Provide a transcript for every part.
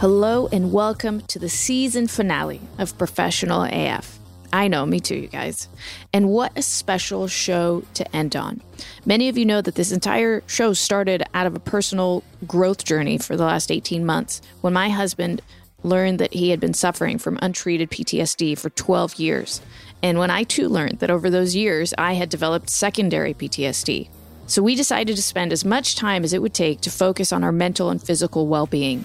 Hello and welcome to the season finale of Professional AF. I know, me too, you guys. And what a special show to end on. Many of you know that this entire show started out of a personal growth journey for the last 18 months when my husband learned that he had been suffering from untreated PTSD for 12 years. And when I too learned that over those years I had developed secondary PTSD. So we decided to spend as much time as it would take to focus on our mental and physical well being.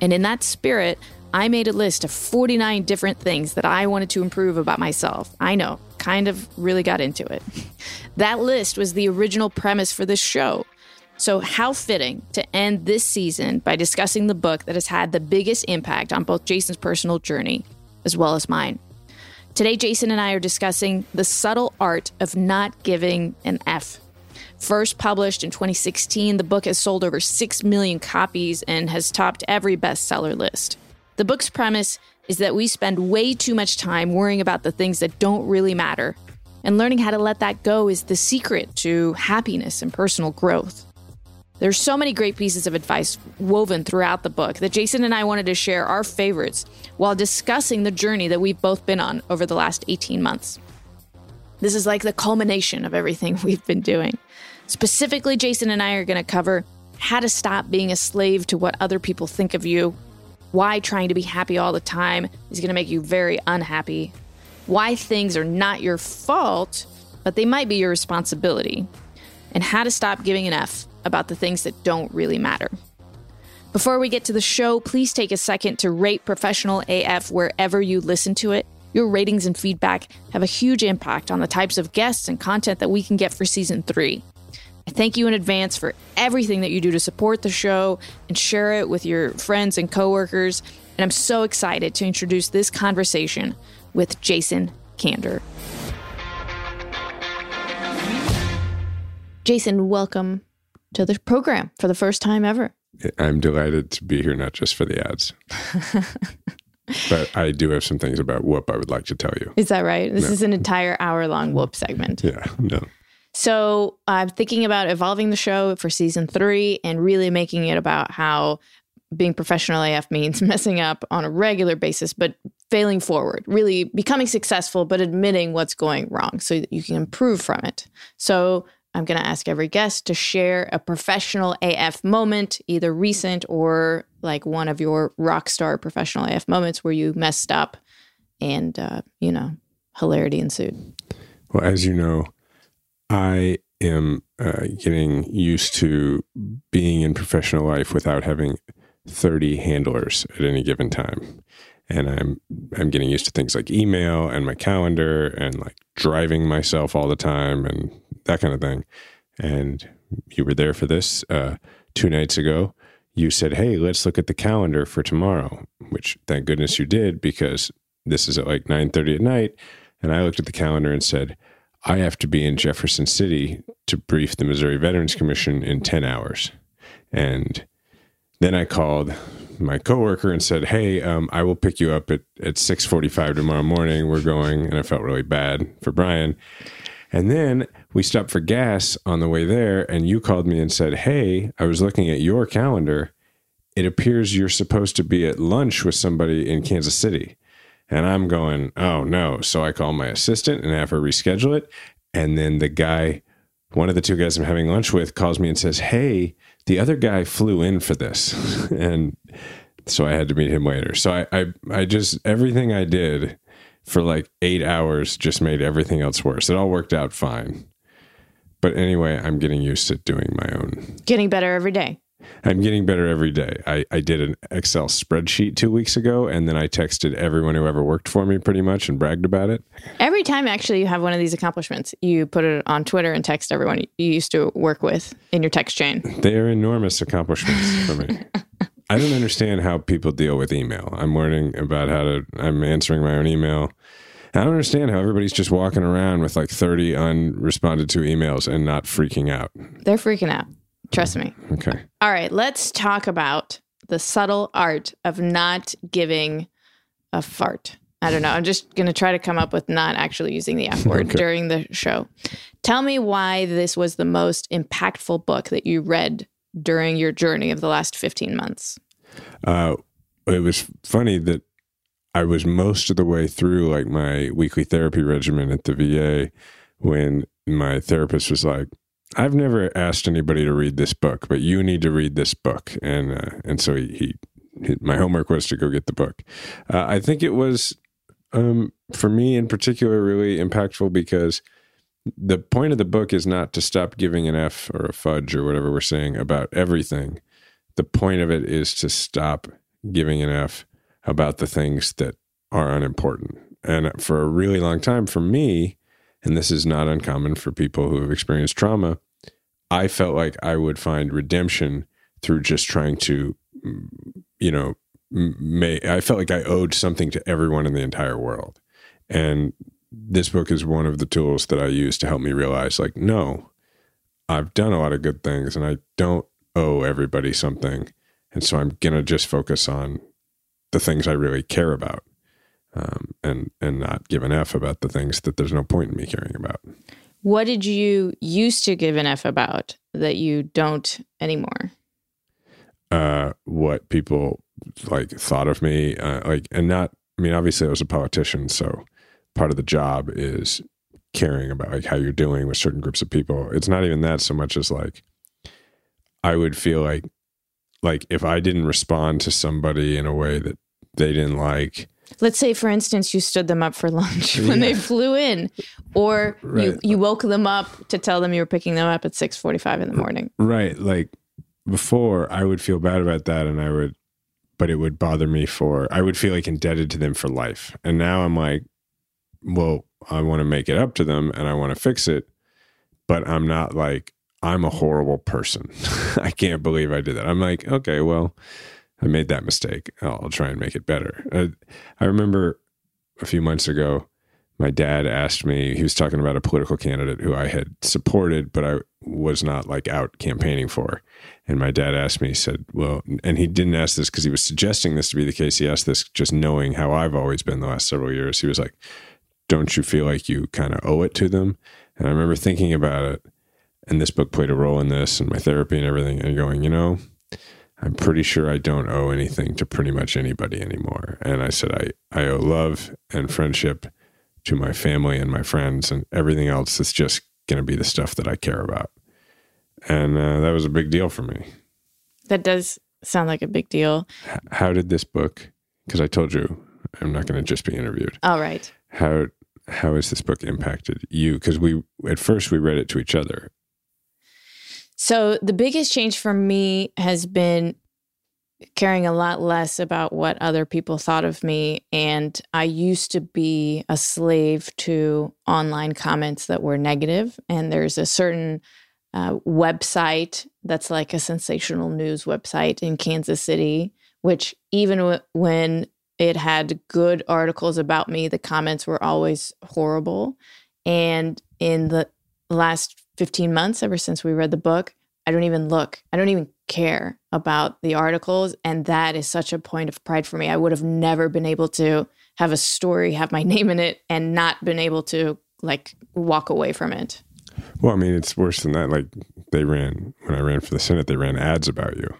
And in that spirit, I made a list of 49 different things that I wanted to improve about myself. I know, kind of really got into it. That list was the original premise for this show. So, how fitting to end this season by discussing the book that has had the biggest impact on both Jason's personal journey as well as mine. Today, Jason and I are discussing The Subtle Art of Not Giving an F First published in 2016, the book has sold over 6 million copies and has topped every bestseller list. The book's premise is that we spend way too much time worrying about the things that don't really matter, and learning how to let that go is the secret to happiness and personal growth. There's so many great pieces of advice woven throughout the book that Jason and I wanted to share our favorites while discussing the journey that we've both been on over the last 18 months. This is like the culmination of everything we've been doing. Specifically, Jason and I are going to cover how to stop being a slave to what other people think of you, why trying to be happy all the time is going to make you very unhappy, why things are not your fault, but they might be your responsibility, and how to stop giving an F about the things that don't really matter. Before we get to the show, please take a second to rate Professional AF wherever you listen to it. Your ratings and feedback have a huge impact on the types of guests and content that we can get for season three. I thank you in advance for everything that you do to support the show and share it with your friends and coworkers. And I'm so excited to introduce this conversation with Jason Kander. Jason, welcome to the program for the first time ever. I'm delighted to be here, not just for the ads. but I do have some things about Whoop I would like to tell you. Is that right? This no. is an entire hour long Whoop segment. Yeah, no. So I'm thinking about evolving the show for season three and really making it about how being professional AF means messing up on a regular basis, but failing forward, really becoming successful, but admitting what's going wrong so that you can improve from it. So I'm going to ask every guest to share a professional AF moment, either recent or like one of your rock star professional AF moments where you messed up and, uh, you know, hilarity ensued. Well, as you know, I am uh, getting used to being in professional life without having 30 handlers at any given time. And I'm I'm getting used to things like email and my calendar and like driving myself all the time and that kind of thing. And you were there for this uh, two nights ago. You said, "Hey, let's look at the calendar for tomorrow," which thank goodness you did because this is at like 9:30 at night. And I looked at the calendar and said, I have to be in Jefferson City to brief the Missouri Veterans Commission in 10 hours. And then I called my coworker and said, "Hey, um, I will pick you up at at 6:45 tomorrow morning. We're going." And I felt really bad for Brian. And then we stopped for gas on the way there, and you called me and said, "Hey, I was looking at your calendar. It appears you're supposed to be at lunch with somebody in Kansas City." And I'm going, oh no. So I call my assistant and have her reschedule it. And then the guy, one of the two guys I'm having lunch with, calls me and says, hey, the other guy flew in for this. and so I had to meet him later. So I, I, I just, everything I did for like eight hours just made everything else worse. It all worked out fine. But anyway, I'm getting used to doing my own. Getting better every day. I'm getting better every day. I, I did an Excel spreadsheet two weeks ago, and then I texted everyone who ever worked for me pretty much and bragged about it. Every time, actually, you have one of these accomplishments, you put it on Twitter and text everyone you used to work with in your text chain. They are enormous accomplishments for me. I don't understand how people deal with email. I'm learning about how to, I'm answering my own email. I don't understand how everybody's just walking around with like 30 unresponded to emails and not freaking out. They're freaking out. Trust me. Okay. All right, let's talk about the subtle art of not giving a fart. I don't know. I'm just going to try to come up with not actually using the F word okay. during the show. Tell me why this was the most impactful book that you read during your journey of the last 15 months. Uh, it was funny that I was most of the way through like my weekly therapy regimen at the VA when my therapist was like, I've never asked anybody to read this book, but you need to read this book. And, uh, and so he, he, my homework was to go get the book. Uh, I think it was, um, for me in particular, really impactful because the point of the book is not to stop giving an F or a fudge or whatever we're saying about everything. The point of it is to stop giving an F about the things that are unimportant. And for a really long time, for me, and this is not uncommon for people who have experienced trauma, I felt like I would find redemption through just trying to, mm, you know, may I felt like I owed something to everyone in the entire world. And this book is one of the tools that I use to help me realize like, no, I've done a lot of good things and I don't owe everybody something. And so I'm going to just focus on the things I really care about um, and and not give an F about the things that there's no point in me caring about. What did you used to give an F about that you don't anymore? Uh, what people like thought of me, uh, like, and not. I mean, obviously, I was a politician, so part of the job is caring about like how you're doing with certain groups of people. It's not even that so much as like I would feel like like if I didn't respond to somebody in a way that they didn't like, Let's say, for instance, you stood them up for lunch when yeah. they flew in, or right. you, you woke them up to tell them you were picking them up at six forty-five in the morning. Right, like before, I would feel bad about that, and I would, but it would bother me for. I would feel like indebted to them for life, and now I'm like, well, I want to make it up to them, and I want to fix it, but I'm not like I'm a horrible person. I can't believe I did that. I'm like, okay, well I made that mistake. I'll, try and make it better. I, I remember a few months ago, my dad asked me, he was talking about a political candidate who I had supported, but I was not like out campaigning for. And my dad asked me, he said, Well, and he didn't ask this because he was suggesting this to be the case. He asked this just knowing how I've always been the last several years. He was like, Don't you feel like you kind of owe it to them? And I remember thinking about it. And this book played a role in this and my therapy and everything, and going, You know, I'm pretty sure I don't owe anything to pretty much anybody anymore. And I said, I, I owe love and friendship to my family and my friends, and everything else is just going to be the stuff that I care about. And uh, that was a big deal for me. That does sound like a big deal. H- how did this book, because I told you I'm not going to just be interviewed. All right. How, how has this book impacted you? Because we, at first, we read it to each other so the biggest change for me has been caring a lot less about what other people thought of me. And I used to be a slave to online comments that were negative. And there's a certain uh, website that's like a sensational news website in Kansas City, which even w- when it had good articles about me, the comments were always horrible. And in the last 15 months, ever since we read the book, I don't even look. I don't even care about the articles. And that is such a point of pride for me. I would have never been able to have a story, have my name in it, and not been able to like walk away from it. Well, I mean, it's worse than that. Like they ran, when I ran for the Senate, they ran ads about you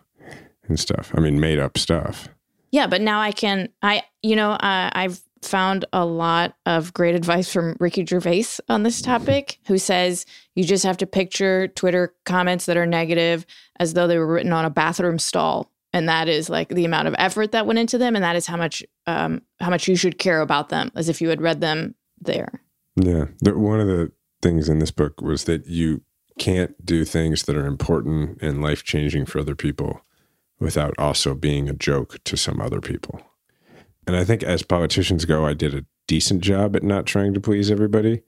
and stuff. I mean, made up stuff. Yeah, but now I can, I, you know, uh, I've found a lot of great advice from Ricky Gervais on this topic, who says you just have to picture Twitter comments that are negative as though they were written on a bathroom stall, and that is like the amount of effort that went into them, and that is how much um, how much you should care about them, as if you had read them there. Yeah, one of the things in this book was that you can't do things that are important and life changing for other people without also being a joke to some other people. And I think as politicians go, I did a decent job at not trying to please everybody.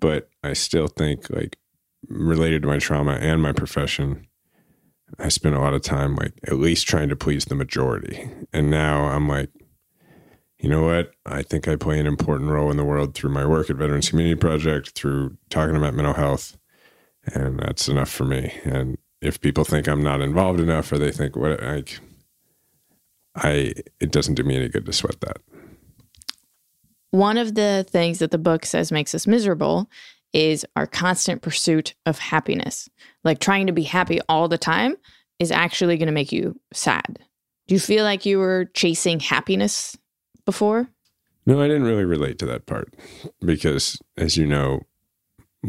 But I still think, like, related to my trauma and my profession, I spent a lot of time, like, at least trying to please the majority. And now I'm like, you know what? I think I play an important role in the world through my work at Veterans Community Project, through talking about mental health. And that's enough for me. And if people think I'm not involved enough or they think, what, like, I it doesn't do me any good to sweat that. One of the things that the book says makes us miserable is our constant pursuit of happiness. Like trying to be happy all the time is actually going to make you sad. Do you feel like you were chasing happiness before? No, I didn't really relate to that part because, as you know,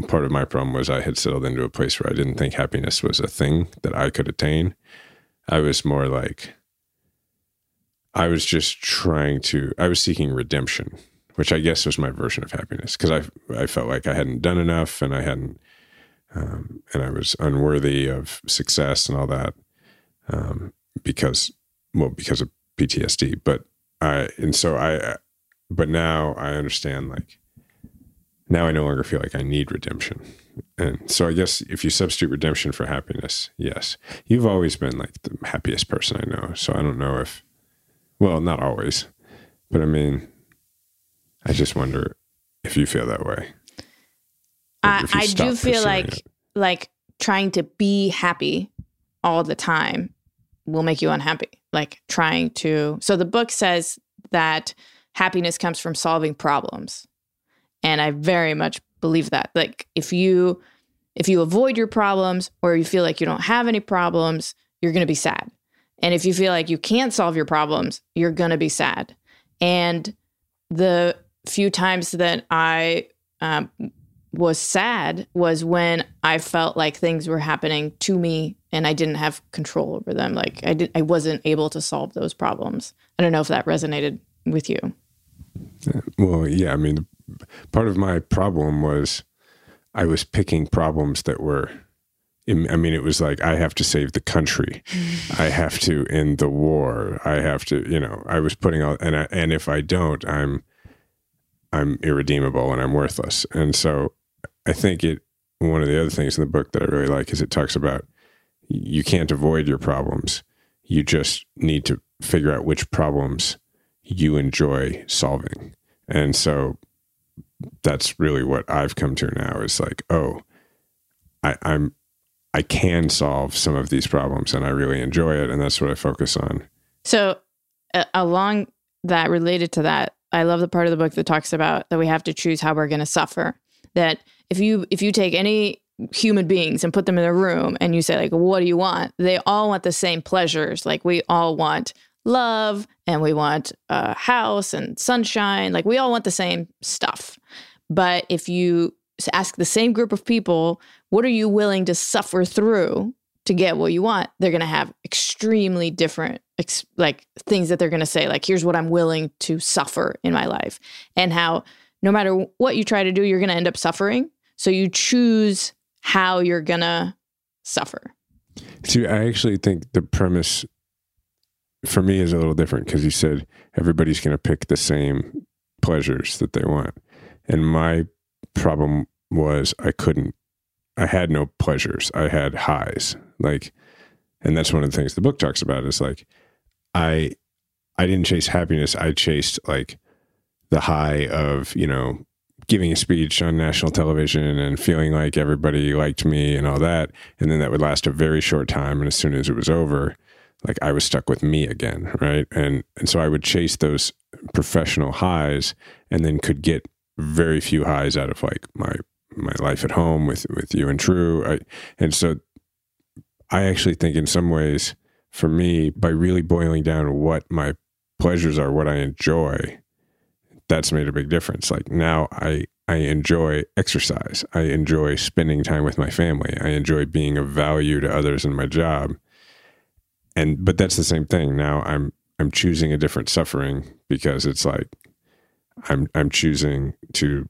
part of my problem was I had settled into a place where I didn't think happiness was a thing that I could attain. I was more like, I was just trying to, I was seeking redemption, which I guess was my version of happiness because I, I felt like I hadn't done enough and I hadn't, um, and I was unworthy of success and all that um, because, well, because of PTSD. But I, and so I, but now I understand like, now I no longer feel like I need redemption. And so I guess if you substitute redemption for happiness, yes. You've always been like the happiest person I know. So I don't know if, well, not always, but I mean, I just wonder if you feel that way. I, I do feel like, it. like trying to be happy all the time will make you unhappy. Like trying to, so the book says that happiness comes from solving problems and I very much believe that. Like if you if you avoid your problems or you feel like you don't have any problems, you're going to be sad. And if you feel like you can't solve your problems, you're going to be sad. And the few times that I um, was sad was when I felt like things were happening to me and I didn't have control over them. Like I did, I wasn't able to solve those problems. I don't know if that resonated with you. Well, yeah. I mean, part of my problem was I was picking problems that were I mean, it was like I have to save the country, I have to end the war, I have to, you know, I was putting all, and I, and if I don't, I'm, I'm irredeemable and I'm worthless. And so, I think it. One of the other things in the book that I really like is it talks about you can't avoid your problems. You just need to figure out which problems you enjoy solving. And so that's really what I've come to now is like, oh, I, I'm I can solve some of these problems and I really enjoy it. And that's what I focus on. So, uh, along that, related to that, I love the part of the book that talks about that we have to choose how we're going to suffer. That if you if you take any human beings and put them in a room and you say like what do you want they all want the same pleasures like we all want love and we want a house and sunshine like we all want the same stuff but if you ask the same group of people, what are you willing to suffer through to get what you want? They're going to have extremely different ex- like things that they're going to say like here's what I'm willing to suffer in my life. And how no matter what you try to do, you're going to end up suffering. So you choose how you're going to suffer. See, I actually think the premise for me is a little different because you said everybody's going to pick the same pleasures that they want. And my problem was I couldn't, I had no pleasures. I had highs. Like, and that's one of the things the book talks about is like, I, I didn't chase happiness. I chased like the high of, you know, giving a speech on national television and feeling like everybody liked me and all that. And then that would last a very short time. And as soon as it was over, like I was stuck with me again. Right. And, and so I would chase those professional highs and then could get very few highs out of like my my life at home with with you and True. I, and so I actually think in some ways for me by really boiling down what my pleasures are, what I enjoy, that's made a big difference. Like now I I enjoy exercise. I enjoy spending time with my family. I enjoy being of value to others in my job. And but that's the same thing. Now I'm I'm choosing a different suffering because it's like I'm I'm choosing to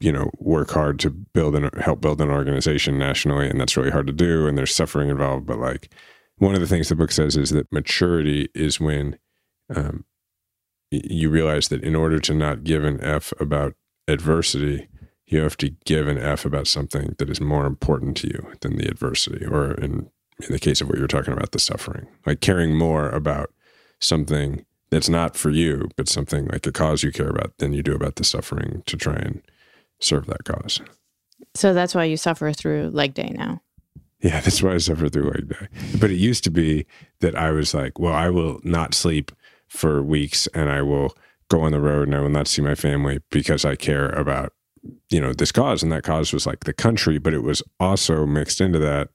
you know work hard to build and help build an organization nationally and that's really hard to do and there's suffering involved but like one of the things the book says is that maturity is when um, you realize that in order to not give an f about adversity you have to give an f about something that is more important to you than the adversity or in in the case of what you're talking about the suffering. Like caring more about something that's not for you, but something like a cause you care about then you do about the suffering to try and serve that cause. So that's why you suffer through leg day now. Yeah, that's why I suffer through leg day. But it used to be that I was like, well, I will not sleep for weeks and I will go on the road and I will not see my family because I care about, you know, this cause. And that cause was like the country, but it was also mixed into that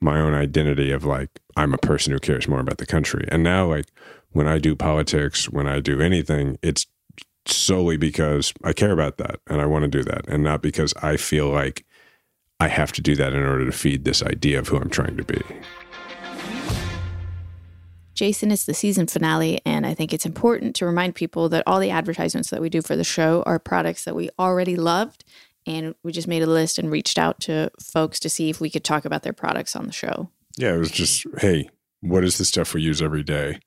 my own identity of like I'm a person who cares more about the country. And now like when I do politics, when I do anything, it's solely because I care about that and I want to do that and not because I feel like I have to do that in order to feed this idea of who I'm trying to be. Jason, it's the season finale, and I think it's important to remind people that all the advertisements that we do for the show are products that we already loved. And we just made a list and reached out to folks to see if we could talk about their products on the show. Yeah, it was just, hey, what is the stuff we use every day?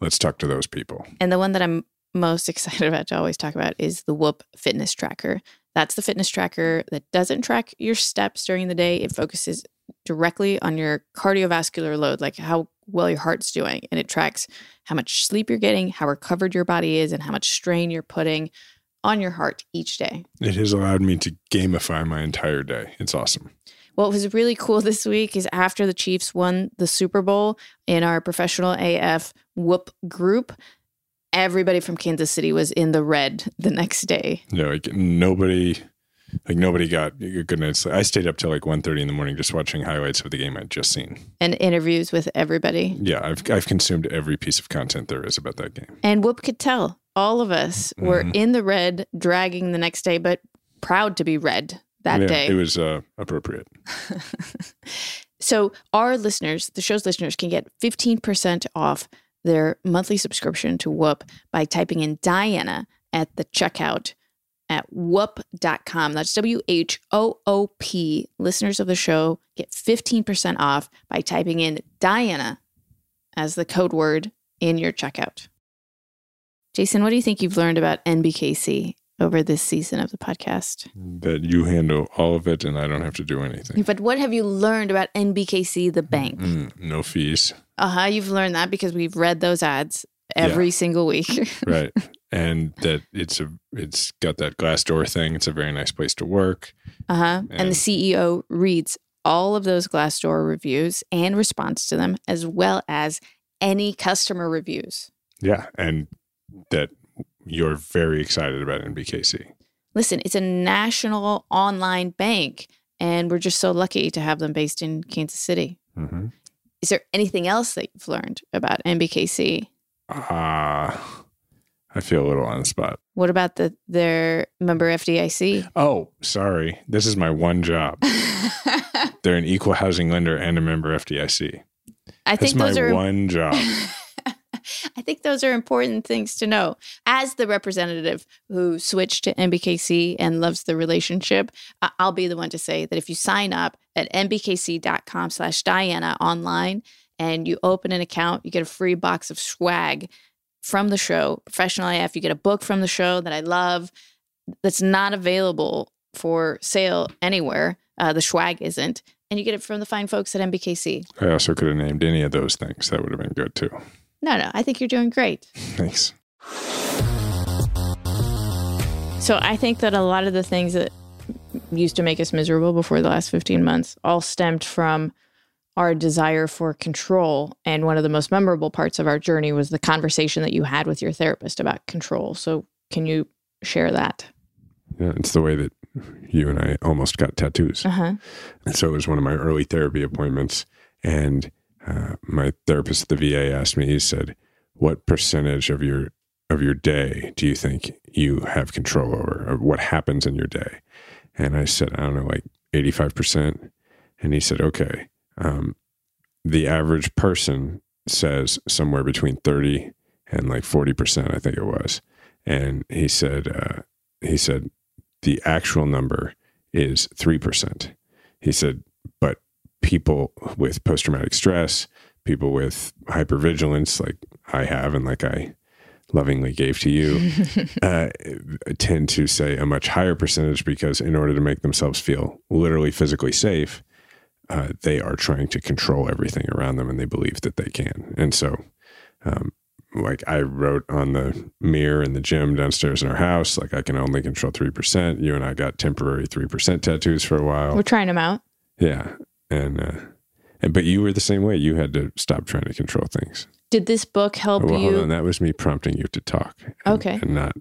Let's talk to those people. And the one that I'm most excited about to always talk about is the Whoop Fitness Tracker. That's the fitness tracker that doesn't track your steps during the day. It focuses directly on your cardiovascular load, like how well your heart's doing. And it tracks how much sleep you're getting, how recovered your body is, and how much strain you're putting on your heart each day. It has allowed me to gamify my entire day. It's awesome. What was really cool this week is after the Chiefs won the Super Bowl in our professional AF Whoop group, everybody from Kansas City was in the red the next day. Yeah, like nobody like nobody got a good night's. I stayed up till like 1.30 in the morning just watching highlights of the game I'd just seen. And interviews with everybody. Yeah, I've I've consumed every piece of content there is about that game. And Whoop could tell. All of us were Mhm. in the red, dragging the next day, but proud to be red that yeah, day. It was uh, appropriate. So our listeners, the show's listeners, can get 15% off their monthly subscription to Whoop by typing in Diana at the checkout at whoop.com. That's W H O O P. Listeners of the show get 15% off by typing in Diana as the code word in your checkout. Jason, what do you think you've learned about NBKC over this season of the podcast? That you handle all of it and I don't have to do anything. But what have you learned about NBKC, the bank? Mm, no fees. Uh huh. You've learned that because we've read those ads every single week. Right. and that it's a it's got that Glassdoor thing. It's a very nice place to work. Uh huh. And the CEO reads all of those Glassdoor reviews and responds to them, as well as any customer reviews. Yeah. And that you're very excited about NBKC. Listen, it's a national online bank, and we're just so lucky to have them based in Kansas City. Mm-hmm. Is there anything else that you've learned about NBKC? Ah, I feel a little on the spot. What about the their member FDIC? Oh, sorry. This is my one job. They're an equal housing lender and a member FDIC. I That's think my those are one job. I think those are important things to know. As the representative who switched to NBKC and loves the relationship, I'll be the one to say that if you sign up at nbkc.com slash Diana online and you open an account, you get a free box of swag from the show, Professional AF. You get a book from the show that I love that's not available for sale anywhere. Uh, the swag isn't. And you get it from the fine folks at NBKC. I also could have named any of those things. That would have been good too. No, no, I think you're doing great. Thanks. So I think that a lot of the things that used to make us miserable before the last 15 months all stemmed from our desire for control. And one of the most memorable parts of our journey was the conversation that you had with your therapist about control. So can you share that? Yeah, it's the way that you and I almost got tattoos. Uh huh. And so it was one of my early therapy appointments. And uh, my therapist at the VA asked me, he said, What percentage of your of your day do you think you have control over? Or what happens in your day? And I said, I don't know, like 85%. And he said, Okay. Um, the average person says somewhere between 30 and like 40%, I think it was. And he said, uh, he said, the actual number is 3%. He said, people with post traumatic stress, people with hypervigilance, like I have and like I lovingly gave to you, uh, tend to say a much higher percentage because in order to make themselves feel literally physically safe, uh, they are trying to control everything around them and they believe that they can. And so, um, like I wrote on the mirror in the gym downstairs in our house, like I can only control 3%. You and I got temporary 3% tattoos for a while. We're trying them out. Yeah. And, uh, and, but you were the same way. You had to stop trying to control things. Did this book help well, hold on. That was me prompting you to talk. and- Okay. And not,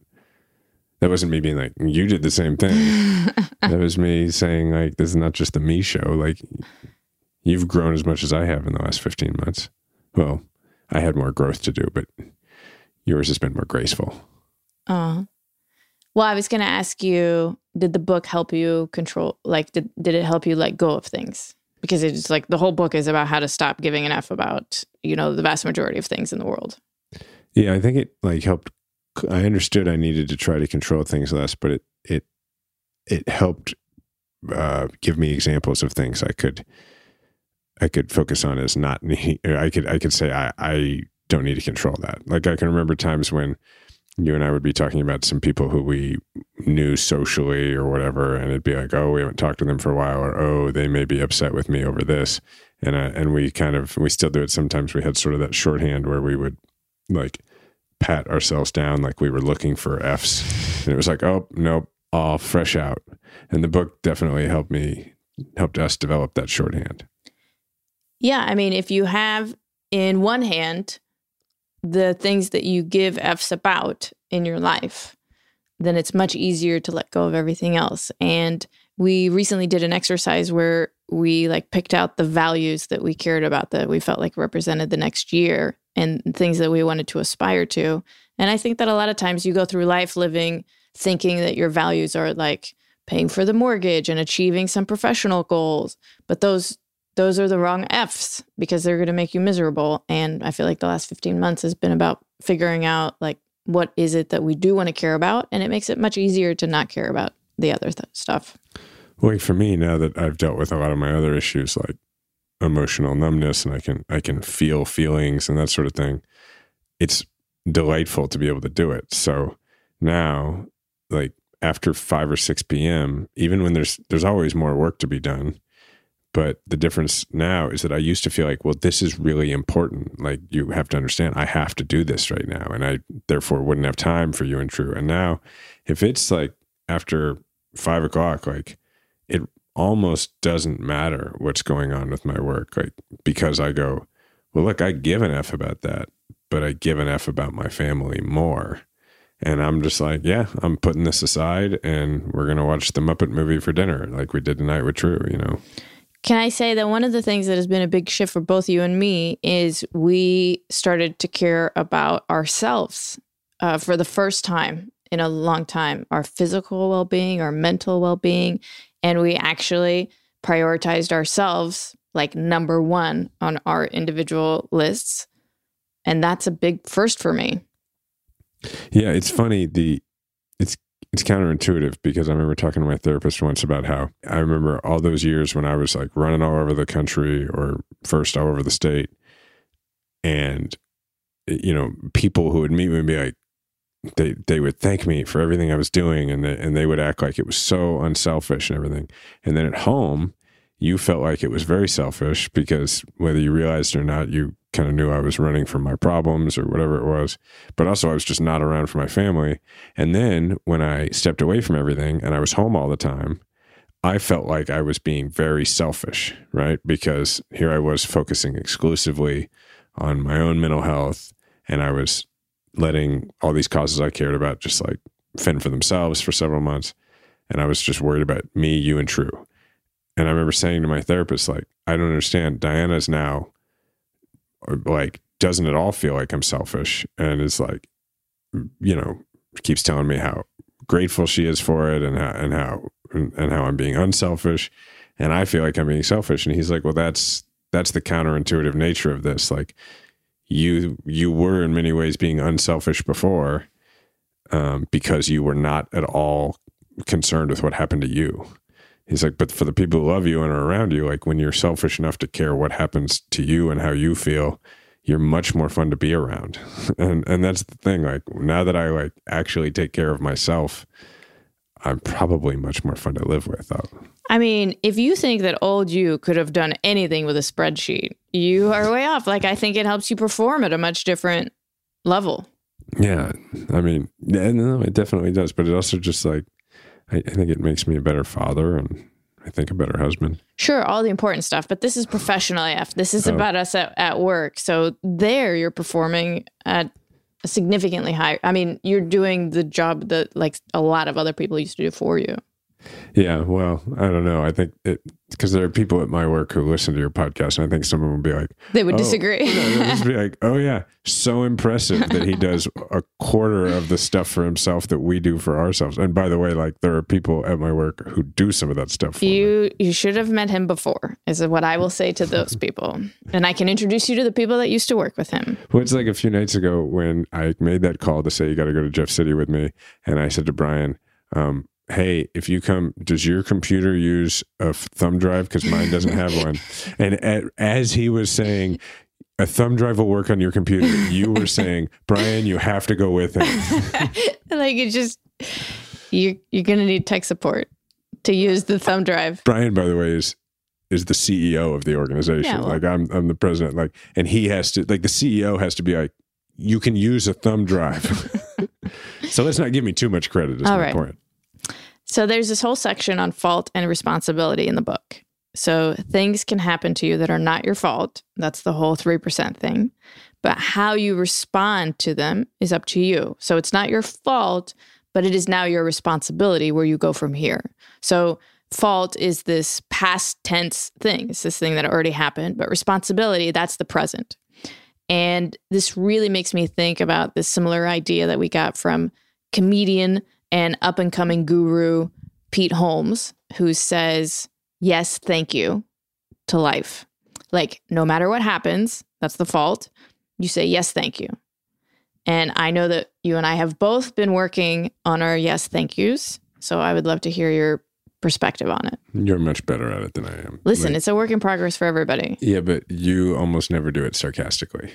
that wasn't me being like, you did the same thing. that was me saying, like, this is not just the me show. Like, You've grown as much as I have in the last 15 months. Well, I had more growth to do, but yours has been more graceful. Oh. Well, I was going to ask you did the book help you control like did, did it help you let go of things? Because it's like the whole book is about how to stop giving an F about, you know, the vast majority of things in the world. Yeah, I think it like helped I understood I needed to try to control things less, but it it it helped uh, give me examples of things I could I could focus on as not need. I could I could say I I don't need to control that. Like I can remember times when you and I would be talking about some people who we knew socially or whatever, and it'd be like, oh, we haven't talked to them for a while, or oh, they may be upset with me over this, and uh, and we kind of we still do it sometimes. We had sort of that shorthand where we would like pat ourselves down like we were looking for Fs, and it was like, oh, nope, all fresh out, and the book definitely helped me helped us develop that shorthand. Yeah, I mean, if you have in one hand the things that you give F's about in your life, then it's much easier to let go of everything else. And we recently did an exercise where we like picked out the values that we cared about that we felt like represented the next year and things that we wanted to aspire to. And I think that a lot of times you go through life living thinking that your values are like paying for the mortgage and achieving some professional goals, but those those are the wrong F's because they're going to make you miserable. And I feel like the last 15 months has been about figuring out like what is it that we do want to care about. And it makes it much easier to not care about the other th- stuff. Well, for me, now that I've dealt with a lot of my other issues like emotional numbness and I can, I can feel feelings and that sort of thing, it's delightful to be able to do it. So now, like after 5 or 6 p.m., even when there's, there's always more work to be done but the difference now is that I used to feel like, well, this is really important. Like you have to understand, I have to do this right now, and I therefore wouldn't have time for you and True. And now, if it's like after five o'clock, like it almost doesn't matter what's going on with my work, like because I go, well, look, I give an f about that, but I give an f about my family more. And I'm just like, yeah, I'm putting this aside, and we're gonna watch the Muppet movie for dinner, like we did tonight with True. You know. Can I say that one of the things that has been a big shift for both you and me is we started to care about ourselves uh, for the first time in a long time our physical well being, our mental well being. And we actually prioritized ourselves like number one on our individual lists. And that's a big first for me. Yeah, it's funny. The it's it's counterintuitive because I remember talking to my therapist once about how I remember all those years when I was like running all over the country or first all over the state. And, you know, people who would meet me would be like, they, they would thank me for everything I was doing and and they would act like it was so unselfish and everything. And then at home, you felt like it was very selfish because whether you realized or not, you kind of knew I was running from my problems or whatever it was. But also, I was just not around for my family. And then when I stepped away from everything and I was home all the time, I felt like I was being very selfish, right? Because here I was focusing exclusively on my own mental health and I was letting all these causes I cared about just like fend for themselves for several months. And I was just worried about me, you, and True. And I remember saying to my therapist, like, I don't understand. Diana's now like, doesn't at all feel like I'm selfish. And is like, you know, keeps telling me how grateful she is for it and how, and how, and how I'm being unselfish. And I feel like I'm being selfish. And he's like, well, that's, that's the counterintuitive nature of this. Like, you, you were in many ways being unselfish before um, because you were not at all concerned with what happened to you he's like, but for the people who love you and are around you, like when you're selfish enough to care what happens to you and how you feel, you're much more fun to be around. and and that's the thing. Like now that I like actually take care of myself, I'm probably much more fun to live with. I mean, if you think that old you could have done anything with a spreadsheet, you are way off. Like I think it helps you perform at a much different level. Yeah, I mean, no, it definitely does. But it also just like I, I think it makes me a better father and I think a better husband. Sure, all the important stuff, but this is professional AF. This is oh. about us at, at work. So there you're performing at a significantly higher. I mean, you're doing the job that like a lot of other people used to do for you. Yeah, well, I don't know. I think it because there are people at my work who listen to your podcast, and I think someone would be like, They would "Oh," disagree. no, be like, "Oh yeah, so impressive that he does a quarter of the stuff for himself that we do for ourselves." And by the way, like there are people at my work who do some of that stuff. For me. You you should have met him before, is what I will say to those people. And I can introduce you to the people that used to work with him. Well, it's like a few nights ago when I made that call to say you got to go to Jeff City with me, and I said to Brian, um, "Hey, if you come, does your computer use a thumb drive? Because mine doesn't have one." And a as he was saying. A thumb drive will work on your computer. You were saying, Brian, you have to go with him. like it just you you're gonna need tech support to use the thumb drive. Brian, by the way, is is the CEO of the organization. Yeah, well- like I'm I'm the president. Like, and he has to like the CEO has to be like, you can use a thumb drive. so let's not give me too much credit. Is All my right. point. So there's this whole section on fault and responsibility in the book. So things can happen to you that are not your fault. That's the whole 3% thing. But how you respond to them is up to you. So it's not your fault, but it is now your responsibility where you go from here. So fault is this past tense thing. It's this thing that already happened, but responsibility, that's the present. And this really makes me think about this similar idea that we got from comedian and up and coming guru Pete Holmes, who says, Yes, thank you to life. Like, no matter what happens, that's the fault. You say, Yes, thank you. And I know that you and I have both been working on our yes, thank yous. So I would love to hear your perspective on it. You're much better at it than I am. Listen, Like, it's a work in progress for everybody. yeah, but you almost never do it sarcastically,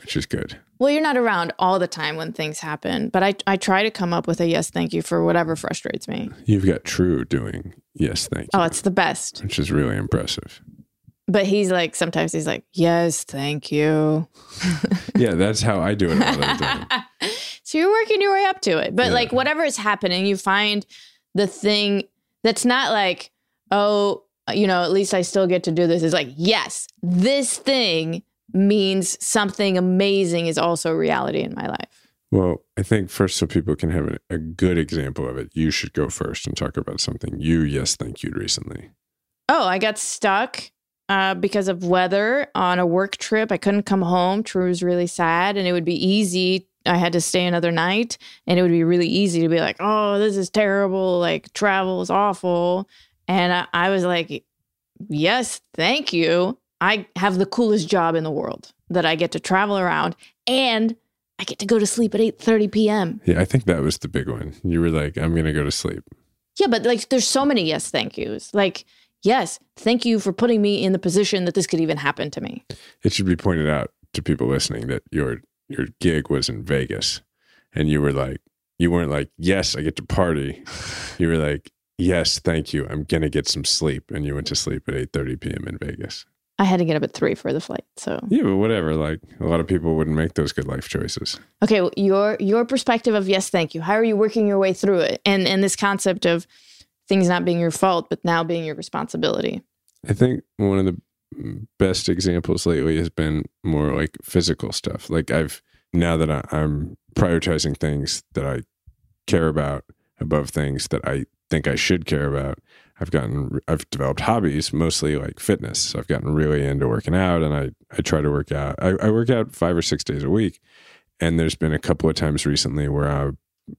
which is good. Well, you're not around all the time when things happen, but I, I try to come up with a yes, thank you for whatever frustrates me. You've got True doing yes, thank oh, you, Oh, it's the best. which is really impressive. But he's like, sometimes he's like, yes, thank you. Yeah, that's how I do it all the time. so you're working your way up to it. But Yeah. like, whatever is happening, you find the thing that's not like, oh, you know, at least I still get to do this. It's like, yes, this thing means something amazing is also reality in my life. Well, I think first, so people can have a, a good example of it, you should go first and talk about something you yes, thank you recently. Oh, I got stuck uh, because of weather on a work trip. I couldn't come home. True was really sad, and it would be easy. I had to stay another night, and it would be really easy to be like, "Oh, this is terrible. Like travel is awful." And I, I was like, "Yes, thank you. I have the coolest job in the world that I get to travel around, and I get to go to sleep at eight thirty p.m." Yeah, I think that was the big one. You were like, I'm going to go to sleep. Yeah, but like there's so many yes thank yous. Like, yes, thank you for putting me in the position that this could even happen to me. It should be pointed out to people listening that your your gig was in Vegas, and you were like, you weren't like, yes, I get to party. You were like, yes, thank you, I'm gonna get some sleep, and you went to sleep at eight thirty p.m. in Vegas. I had to get up at three for the flight. So Yeah, but whatever. Like a lot of people wouldn't make those good life choices. okay, well, your your perspective of yes, thank you. How are you working your way through it? And and this concept of things not being your fault, but now being your responsibility. I think one of the best examples lately has been more like physical stuff. Like I've now that I, I'm prioritizing things that I care about above things that I think I should care about. I've gotten I've developed hobbies mostly like fitness. So I've gotten really into working out, and I I try to work out. I, I work out five or six days a week, and there's been a couple of times recently where I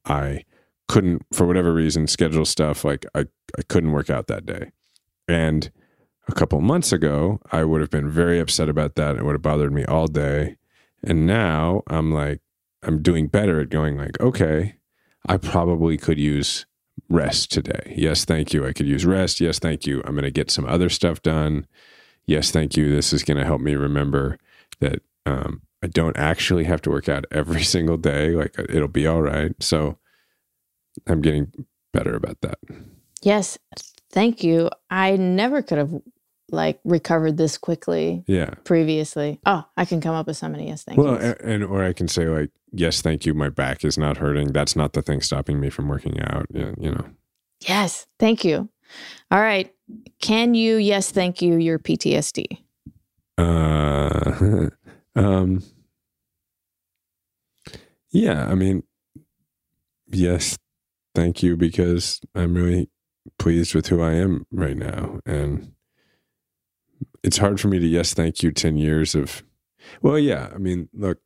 I couldn't for whatever reason schedule stuff like I I couldn't work out that day, and a couple months ago, I would have been very upset about that. It would have bothered me all day. And now I'm like, I'm doing better at going like, okay, I probably could use rest today. Yes, thank you. I could use rest. Yes, thank you. I'm going to get some other stuff done. Yes, thank you. This is going to help me remember that um, I don't actually have to work out every single day. Like it'll be all right. So I'm getting better about that. Yes, thank you. I never could have like recovered this quickly Yeah. previously. Oh, I can come up with so many yes, thank Well, yous. a- and or I can say like, yes, thank you. My back is not hurting. That's not the thing stopping me from working out. You know. yes, thank you. All right. Can you yes, thank you your PTSD? Uh, um, yeah. I mean, yes, thank you because I'm really pleased with who I am right now. And it's hard for me to yes, thank you 10 years of, well, yeah. I mean, look,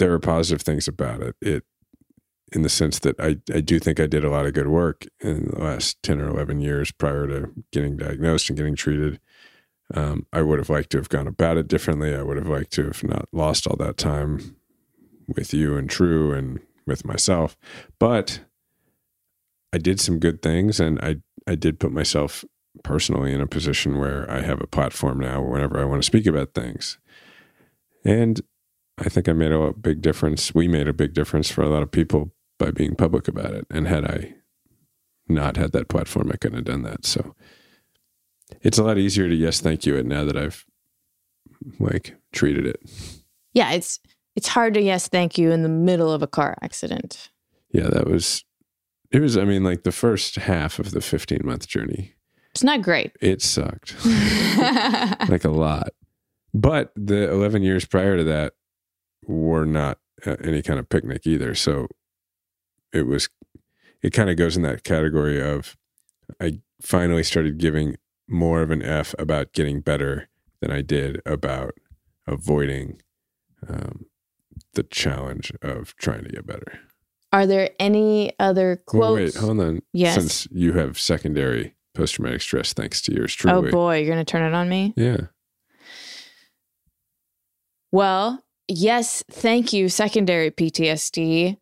there are positive things about it. It, in the sense that I, I do think I did a lot of good work in the last 10 or 11 years prior to getting diagnosed and getting treated. Um, I would have liked to have gone about it differently. I would have liked to have not lost all that time with you and True and with myself. But I did some good things and I, I did put myself personally in a position where I have a platform now whenever I want to speak about things. And I think I made a big difference. We made a big difference for a lot of people by being public about it. And had I not had that platform, I couldn't have done that. So it's a lot easier to yes, thank you it now that I've like treated it. Yeah, it's it's hard to yes, thank you in the middle of a car accident. Yeah, that was it was I mean like the first half of the 15 month journey. It's not great. It sucked. like a lot. But the 11 years prior to that were not uh, any kind of picnic either. So it was it kind of goes in that category of I finally started giving more of an F about getting better than I did about avoiding um, the challenge of trying to get better. Are there any other quotes? Well, wait, hold on. Yes. Since you have secondary post traumatic stress, thanks to yours Oh boy, you're going to turn it on me? Yeah. Well, yes, thank you, secondary PTSD,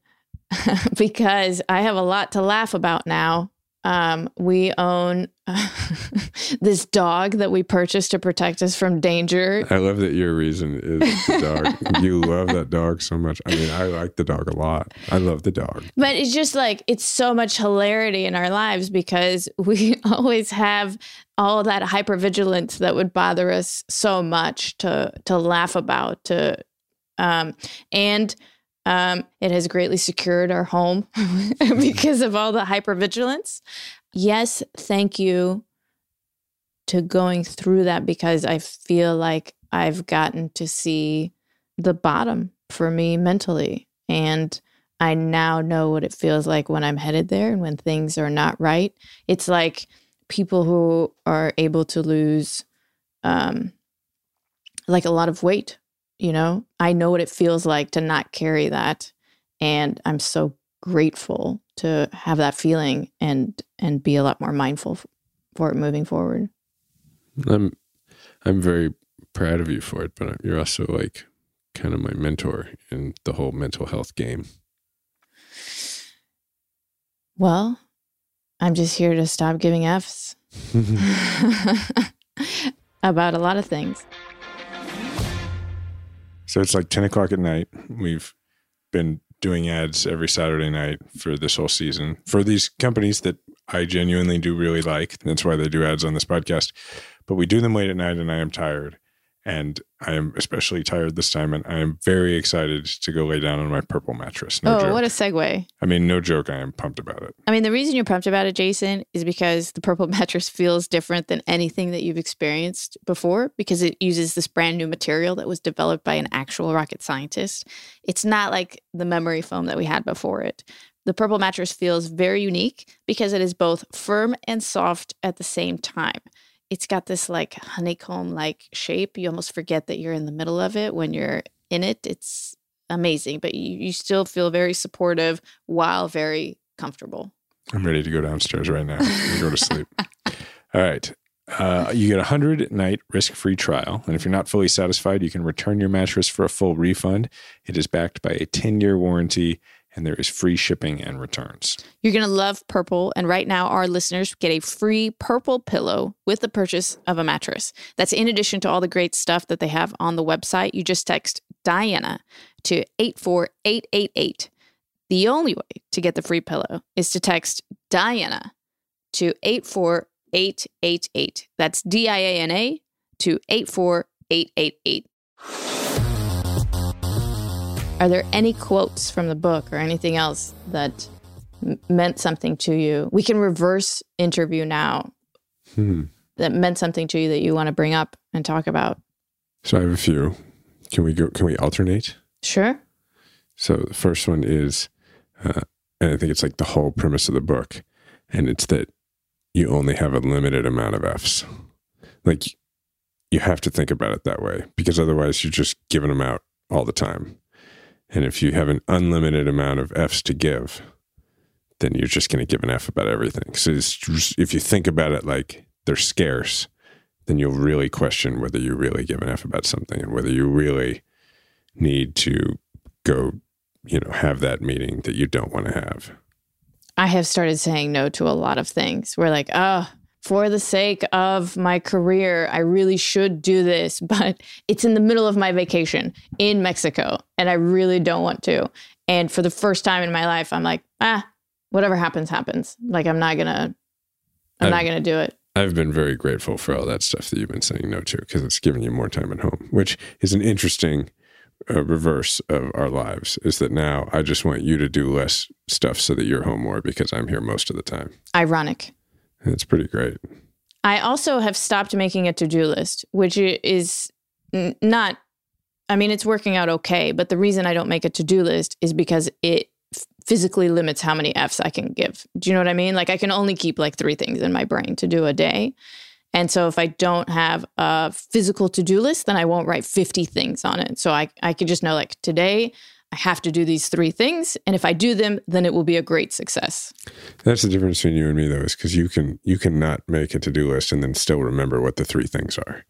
because I have a lot to laugh about now. Um, we own this dog that we purchased to protect us from danger. I love that your reason is the dog. you love that dog so much. I mean, I like the dog a lot. I love the dog. But it's just like it's so much hilarity in our lives because we always have all that hypervigilance that would bother us so much to to laugh about to um and um it has greatly secured our home because of all the hypervigilance. Yes, thank you to going through that because I feel like I've gotten to see the bottom for me mentally and I now know what it feels like when I'm headed there and when things are not right. It's like people who are able to lose um like a lot of weight, you know? I know what it feels like to not carry that and I'm so grateful to have that feeling and and be a lot more mindful for it moving forward. I'm I'm very proud of you for it, but you're also like kind of my mentor in the whole mental health game. Well, I'm just here to stop giving Fs about a lot of things. So it's like 10 o'clock at night. We've been doing ads every Saturday night for this whole season for these companies that I genuinely do really like. That's why they do ads on this podcast. But we do them late at night and I am tired. And I am especially tired this time. And I am very excited to go lay down on my purple mattress. No oh, joke. what a segue. I mean, no joke. I am pumped about it. I mean, the reason you're pumped about it, Jason, is because the purple mattress feels different than anything that you've experienced before because it uses this brand new material that was developed by an actual rocket scientist. It's not like the memory foam that we had before it. The purple mattress feels very unique because it is both firm and soft at the same time. It's got this like honeycomb like shape. You almost forget that you're in the middle of it when you're in it. It's amazing, but you, you still feel very supportive while very comfortable. I'm ready to go downstairs right now and go to sleep. All right. Uh, you get a 100 night risk free trial. And if you're not fully satisfied, you can return your mattress for a full refund. It is backed by a 10 year warranty and there is free shipping and returns. You're going to love Purple. And right now, our listeners get a free Purple pillow with the purchase of a mattress. That's in addition to all the great stuff that they have on the website. You just text Diana to 84888. The only way to get the free pillow is to text Diana to 84888. That's D I A N A to 84888. Are there any quotes from the book or anything else that m- meant something to you? We can reverse interview now Hmm. that meant something to you that you want to bring up and talk about. So I have a few. Can we go? Can we alternate? Sure. So the first one is, uh, and I think it's like the whole premise of the book, and it's that you only have a limited amount of F's. Like you have to think about it that way because otherwise you're just giving them out all the time. And if you have an unlimited amount of F's to give, then you're just going to give an F about everything. So just, if you think about it like they're scarce, then you'll really question whether you really give an F about something and whether you really need to go, you know, have that meeting that you don't want to have. I have started saying no to a lot of things. We're like, oh, for the sake of my career, I really should do this, but it's in the middle of my vacation in Mexico and I really don't want to. And for the first time in my life, I'm like, ah, whatever happens, happens. Like, I'm not going to, I'm I've, not going to do it. I've been very grateful for all that stuff that you've been saying no to because it's giving you more time at home, which is an interesting uh, reverse of our lives. Is that now I just want you to do less stuff so that you're home more because I'm here most of the time. Ironic. It's pretty great. I also have stopped making a to do list, which is not, I mean, it's working out okay. But the reason I don't make a to do list is because it physically limits how many F's I can give. Do you know what I mean? Like I can only keep like three things in my brain to do a day. And so if I don't have a physical to do list, then I won't write 50 things on it. So I, I could just know like today I have to do these three things. And if I do them, then it will be a great success. That's the difference between you and me though, is because you can you cannot make a to-do list and then still remember what the three things are.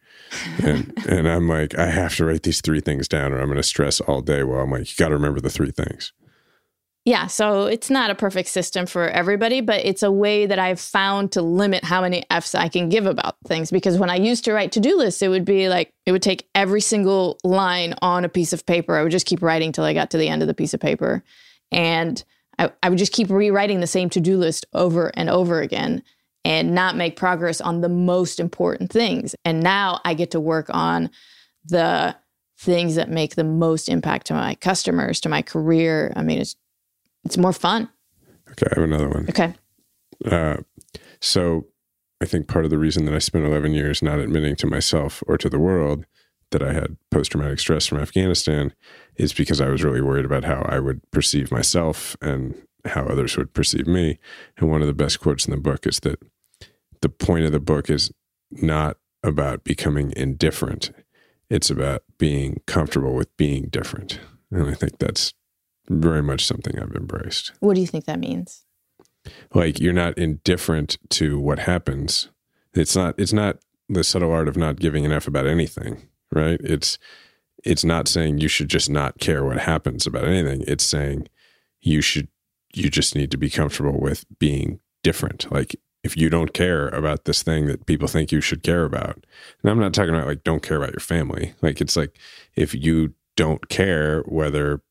And and I'm like, I have to write these three things down or I'm gonna stress all day. Well, I'm like, you gotta remember the three things. Yeah, so it's not a perfect system for everybody, but it's a way that I've found to limit how many F's I can give about things. Because when I used to write to do lists, it would be like, it would take every single line on a piece of paper. I would just keep writing till I got to the end of the piece of paper. And I, I would just keep rewriting the same to do list over and over again and not make progress on the most important things. And now I get to work on the things that make the most impact to my customers, to my career. I mean, it's it's more fun. Okay, I have another one. Okay. Uh, so I think part of the reason that I spent 11 years not admitting to myself or to the world that I had post traumatic stress from Afghanistan is because I was really worried about how I would perceive myself and how others would perceive me. And one of the best quotes in the book is that the point of the book is not about becoming indifferent, it's about being comfortable with being different. And I think that's very much something I've embraced. What do you think that means? Like you're not indifferent to what happens. It's not it's not the subtle art of not giving an F about anything, right? It's it's not saying you should just not care what happens about anything. It's saying you should you just need to be comfortable with being different. Like if you don't care about this thing that people think you should care about. And I'm not talking about like don't care about your family. Like it's like if you don't care whether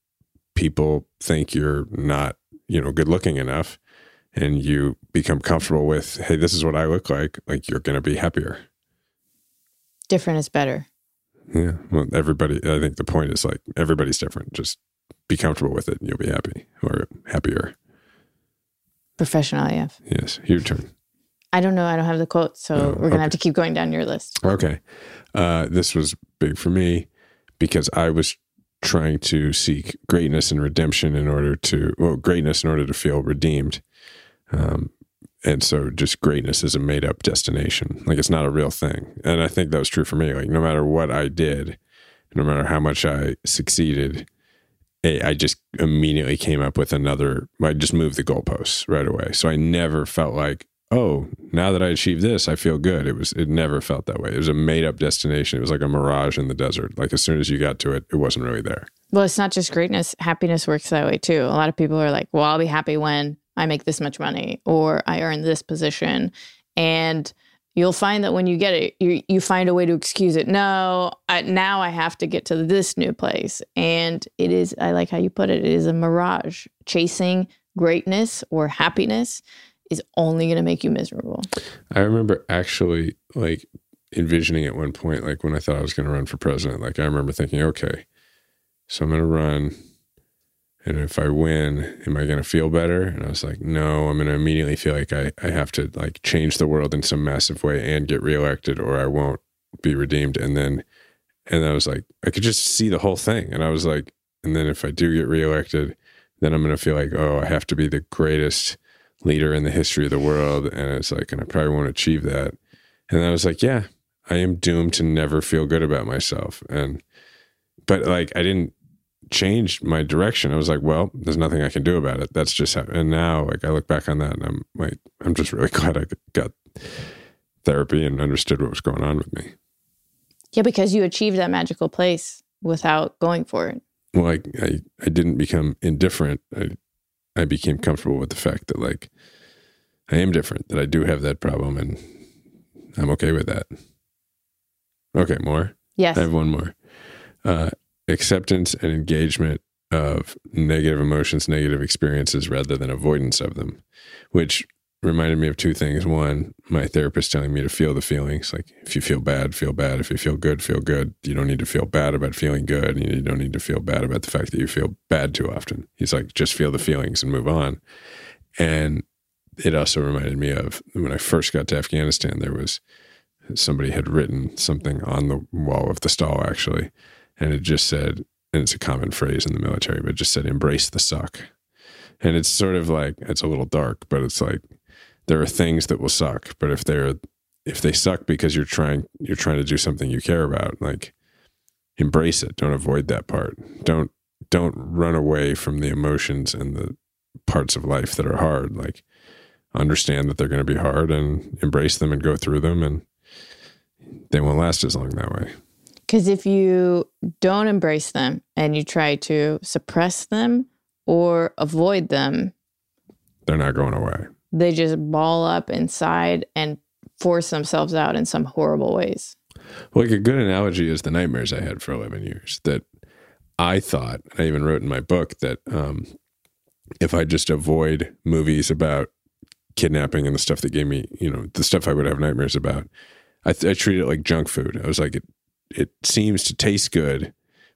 people think you're not, you know, good looking enough and you become comfortable with, hey, this is what I look like, like you're going to be happier. Different is better. Yeah. Well, everybody, I think the point is like everybody's different. Just be comfortable with it and you'll be happy or happier. Professional AF. Yes. Your turn. I don't know. I don't have the quote. So oh, we're going to okay. have to keep going down your list. Okay. Uh, this was big for me because I was trying to seek greatness and redemption in order to well greatness in order to feel redeemed um, and so just greatness is a made up destination like it's not a real thing and i think that was true for me like no matter what i did no matter how much i succeeded I just immediately came up with another. I just moved the goalposts right away. So I never felt like, oh, now that I achieved this, I feel good. It was it never felt that way. It was a made up destination. It was like a mirage in the desert. Like as soon as you got to it, it wasn't really there. Well, it's not just greatness. Happiness works that way too. A lot of people are like, well, I'll be happy when I make this much money or I earn this position. And you'll find that when you get it, you, you find a way to excuse it. No, I, now I have to get to this new place. And it is, I like how you put it, it is a mirage. Chasing greatness or happiness is only going to make you miserable. I remember actually like envisioning at one point, like when I thought I was going to run for president, like I remember thinking, okay, so I'm going to run. And if I win, am I going to feel better? And I was like, no, I'm going to immediately feel like I, I have to like change the world in some massive way and get reelected or I won't be redeemed. And then, and I was like, I could just see the whole thing. And I was like, and then if I do get reelected, then I'm going to feel like, oh, I have to be the greatest leader in the history of the world. And it's like, and I probably won't achieve that. And I was like, yeah, I am doomed to never feel good about myself. And, but like, I didn't change my direction. I was like, well, there's nothing I can do about it. That's just how, and now like I look back on that and I'm like, I'm just really glad I got therapy and understood what was going on with me. Yeah, because you achieved that magical place without going for it. Well, I, I, I didn't become indifferent. I, I became comfortable with the fact that like I am different, that I do have that problem and I'm okay with that. Okay, more. Yes. I have one more. Uh, acceptance and engagement of negative emotions, negative experiences rather than avoidance of them, which reminded me of two things. One, my therapist telling me to feel the feelings. Like, if you feel bad, feel bad. If you feel good, feel good. You don't need to feel bad about feeling good. You don't need to feel bad about the fact that you feel bad too often. He's like, just feel the feelings and move on. And it also reminded me of when I first got to Afghanistan, there was somebody had written something on the wall of the stall, actually. And it just said, and it's a common phrase in the military, but it just said, embrace the suck. And it's sort of like, it's a little dark, but it's like, there are things that will suck, but if they're if they suck because you're trying you're trying to do something you care about, like embrace it. Don't avoid that part. Don't don't run away from the emotions and the parts of life that are hard. Like understand that they're going to be hard and embrace them and go through them and they won't last as long that way. Because if you don't embrace them and you try to suppress them or avoid them, they're not going away they just ball up inside and force themselves out in some horrible ways. Well, like a good analogy is the nightmares I had for 11 years that I thought, I even wrote in my book that um, if I just avoid movies about kidnapping and the stuff that gave me, you know, the stuff I would have nightmares about, I, th- I treat it like junk food. I was like, it, it seems to taste good,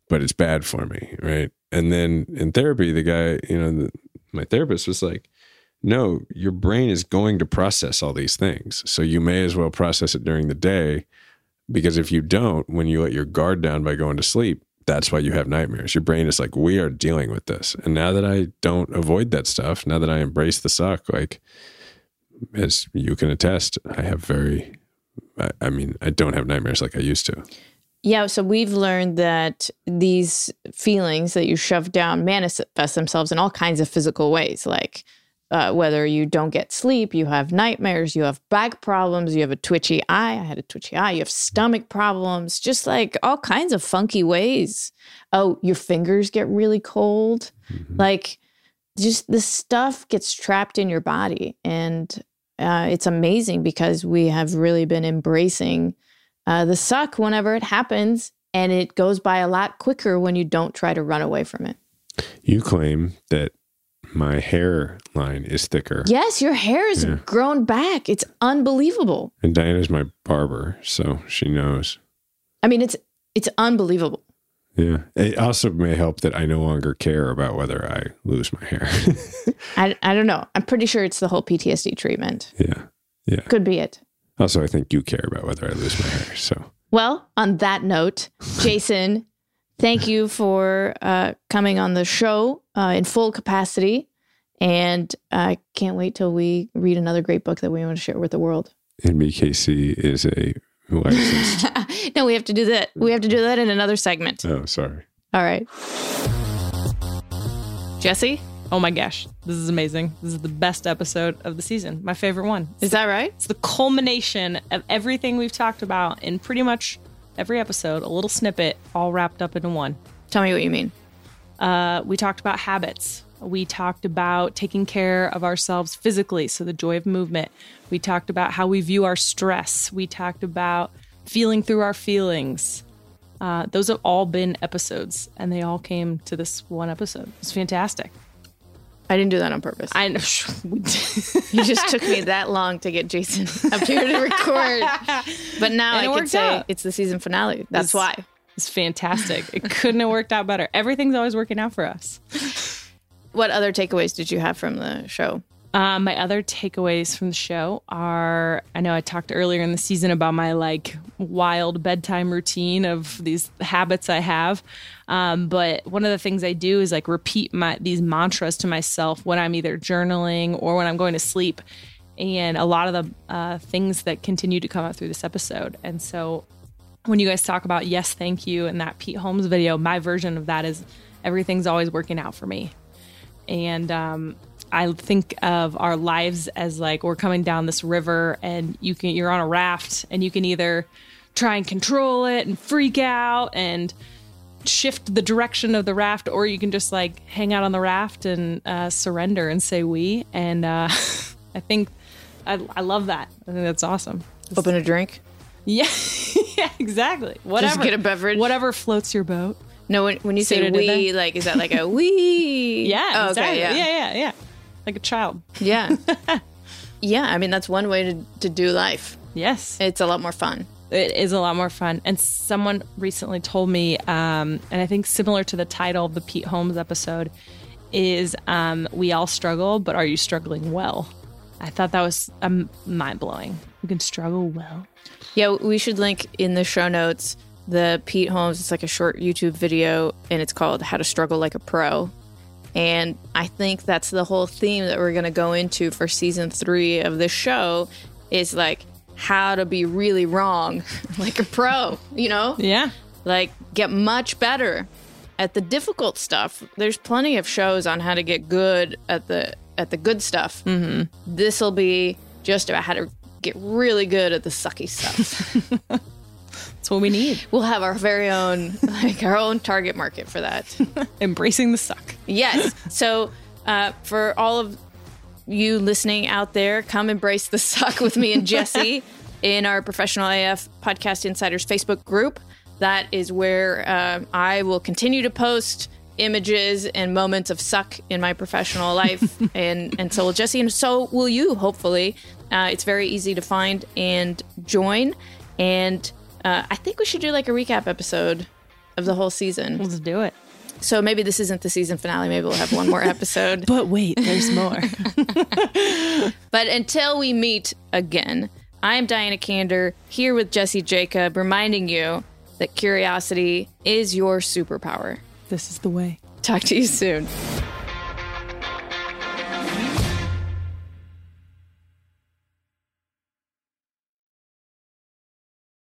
but it's bad for me. Right. And then in therapy, the guy, you know, the, my therapist was like, no, your brain is going to process all these things. So you may as well process it during the day because if you don't, when you let your guard down by going to sleep, that's why you have nightmares. Your brain is like, we are dealing with this. And now that I don't avoid that stuff, now that I embrace the suck, like, as you can attest, I have very, I, I mean, I don't have nightmares like I used to. Yeah, so we've learned that these feelings that you shove down manifest themselves in all kinds of physical ways, like uh, whether you don't get sleep, you have nightmares, you have back problems, you have a twitchy eye. I had a twitchy eye. You have stomach problems, just like all kinds of funky ways. Oh, your fingers get really cold. Mm-hmm. Like, just the stuff gets trapped in your body. And uh, it's amazing because we have really been embracing uh, the suck whenever it happens. And it goes by a lot quicker when you don't try to run away from it. You claim that my hairline is thicker. Yes, your hair is yeah. grown back. It's unbelievable. And Diana's my barber, so she knows. I mean, it's it's unbelievable. Yeah. It also may help that I no longer care about whether I lose my hair. I, I don't know. I'm pretty sure it's the whole PTSD treatment. Yeah. Yeah. Could be it. Also, I think you care about whether I lose my hair. So, well, on that note, Jason, thank you for uh, coming on the show uh, in full capacity. And I can't wait till we read another great book that we want to share with the world. NBKC is a licensed. no, we have to do that. We have to do that in another segment. Oh, sorry. All right. Jesse? Oh my gosh, this is amazing. This is the best episode of the season. My favorite one. It's is that right? It's the culmination of everything we've talked about in pretty much every episode, a little snippet all wrapped up into one. Tell me what you mean. Uh, we talked about habits. We talked about taking care of ourselves physically, so the joy of movement. We talked about how we view our stress. We talked about feeling through our feelings. Uh, those have all been episodes, and they all came to this one episode. It's fantastic. I didn't do that on purpose. I know. you just took me that long to get Jason up here to record. But now and I can say out. it's the season finale. That's it's, why. It's fantastic. It couldn't have worked out better. Everything's always working out for us. What other takeaways did you have from the show? Um, my other takeaways from the show are I know I talked earlier in the season about my like wild bedtime routine of these habits I have. Um, but one of the things I do is like repeat my these mantras to myself when I'm either journaling or when I'm going to sleep. And a lot of the uh, things that continue to come up through this episode. And so when you guys talk about yes, thank you, and that Pete Holmes video, my version of that is everything's always working out for me. And um, I think of our lives as like we're coming down this river and you can you're on a raft and you can either try and control it and freak out and shift the direction of the raft or you can just like hang out on the raft and uh, surrender and say we and uh, I think I, I love that I think that's awesome Open a drink. Yeah yeah exactly whatever get a beverage. whatever floats your boat No, when, when you say what I did we, like, is that like a we? yeah Oh, exactly. okay, yeah. yeah yeah yeah like a child Yeah. yeah. I mean, that's one way to, to do life. yes It's a lot more fun. it is a lot more fun. And someone recently told me, um, and I think similar to the title of the Pete Holmes episode, is um, "We all struggle, but are you struggling well?" I thought that was um, mind blowing. You can struggle well. Yeah, we should link in the show notes the Pete Holmes. It's like a short YouTube video, and it's called "How to Struggle Like a Pro." And I think that's the whole theme that we're going to go into for season three of the show is like how to be really wrong like a pro, you know? Yeah, Like get much better at the difficult stuff. There's plenty of shows on how to get good at the at the good stuff. Mm-hmm. This will be just about how to get really good at the sucky stuff. that's what we need. we'll have our very own like our own target market for that. Embracing the suck. Yes. So uh, for all of you listening out there, come embrace the suck with me and Jesse in our Professional AF Podcast Insiders Facebook group. That is where uh, I will continue to post images and moments of suck in my professional life, and and so will Jesse, and so will you. Hopefully, uh, it's very easy to find and join. And uh, I think we should do like a recap episode of the whole season. Let's do it. So maybe this isn't the season finale. Maybe we'll have one more episode. But wait, there's more. but until we meet again, I am Diana Kander here with Jesse Jacob, reminding you that curiosity is your superpower. this is the way. Talk to you soon.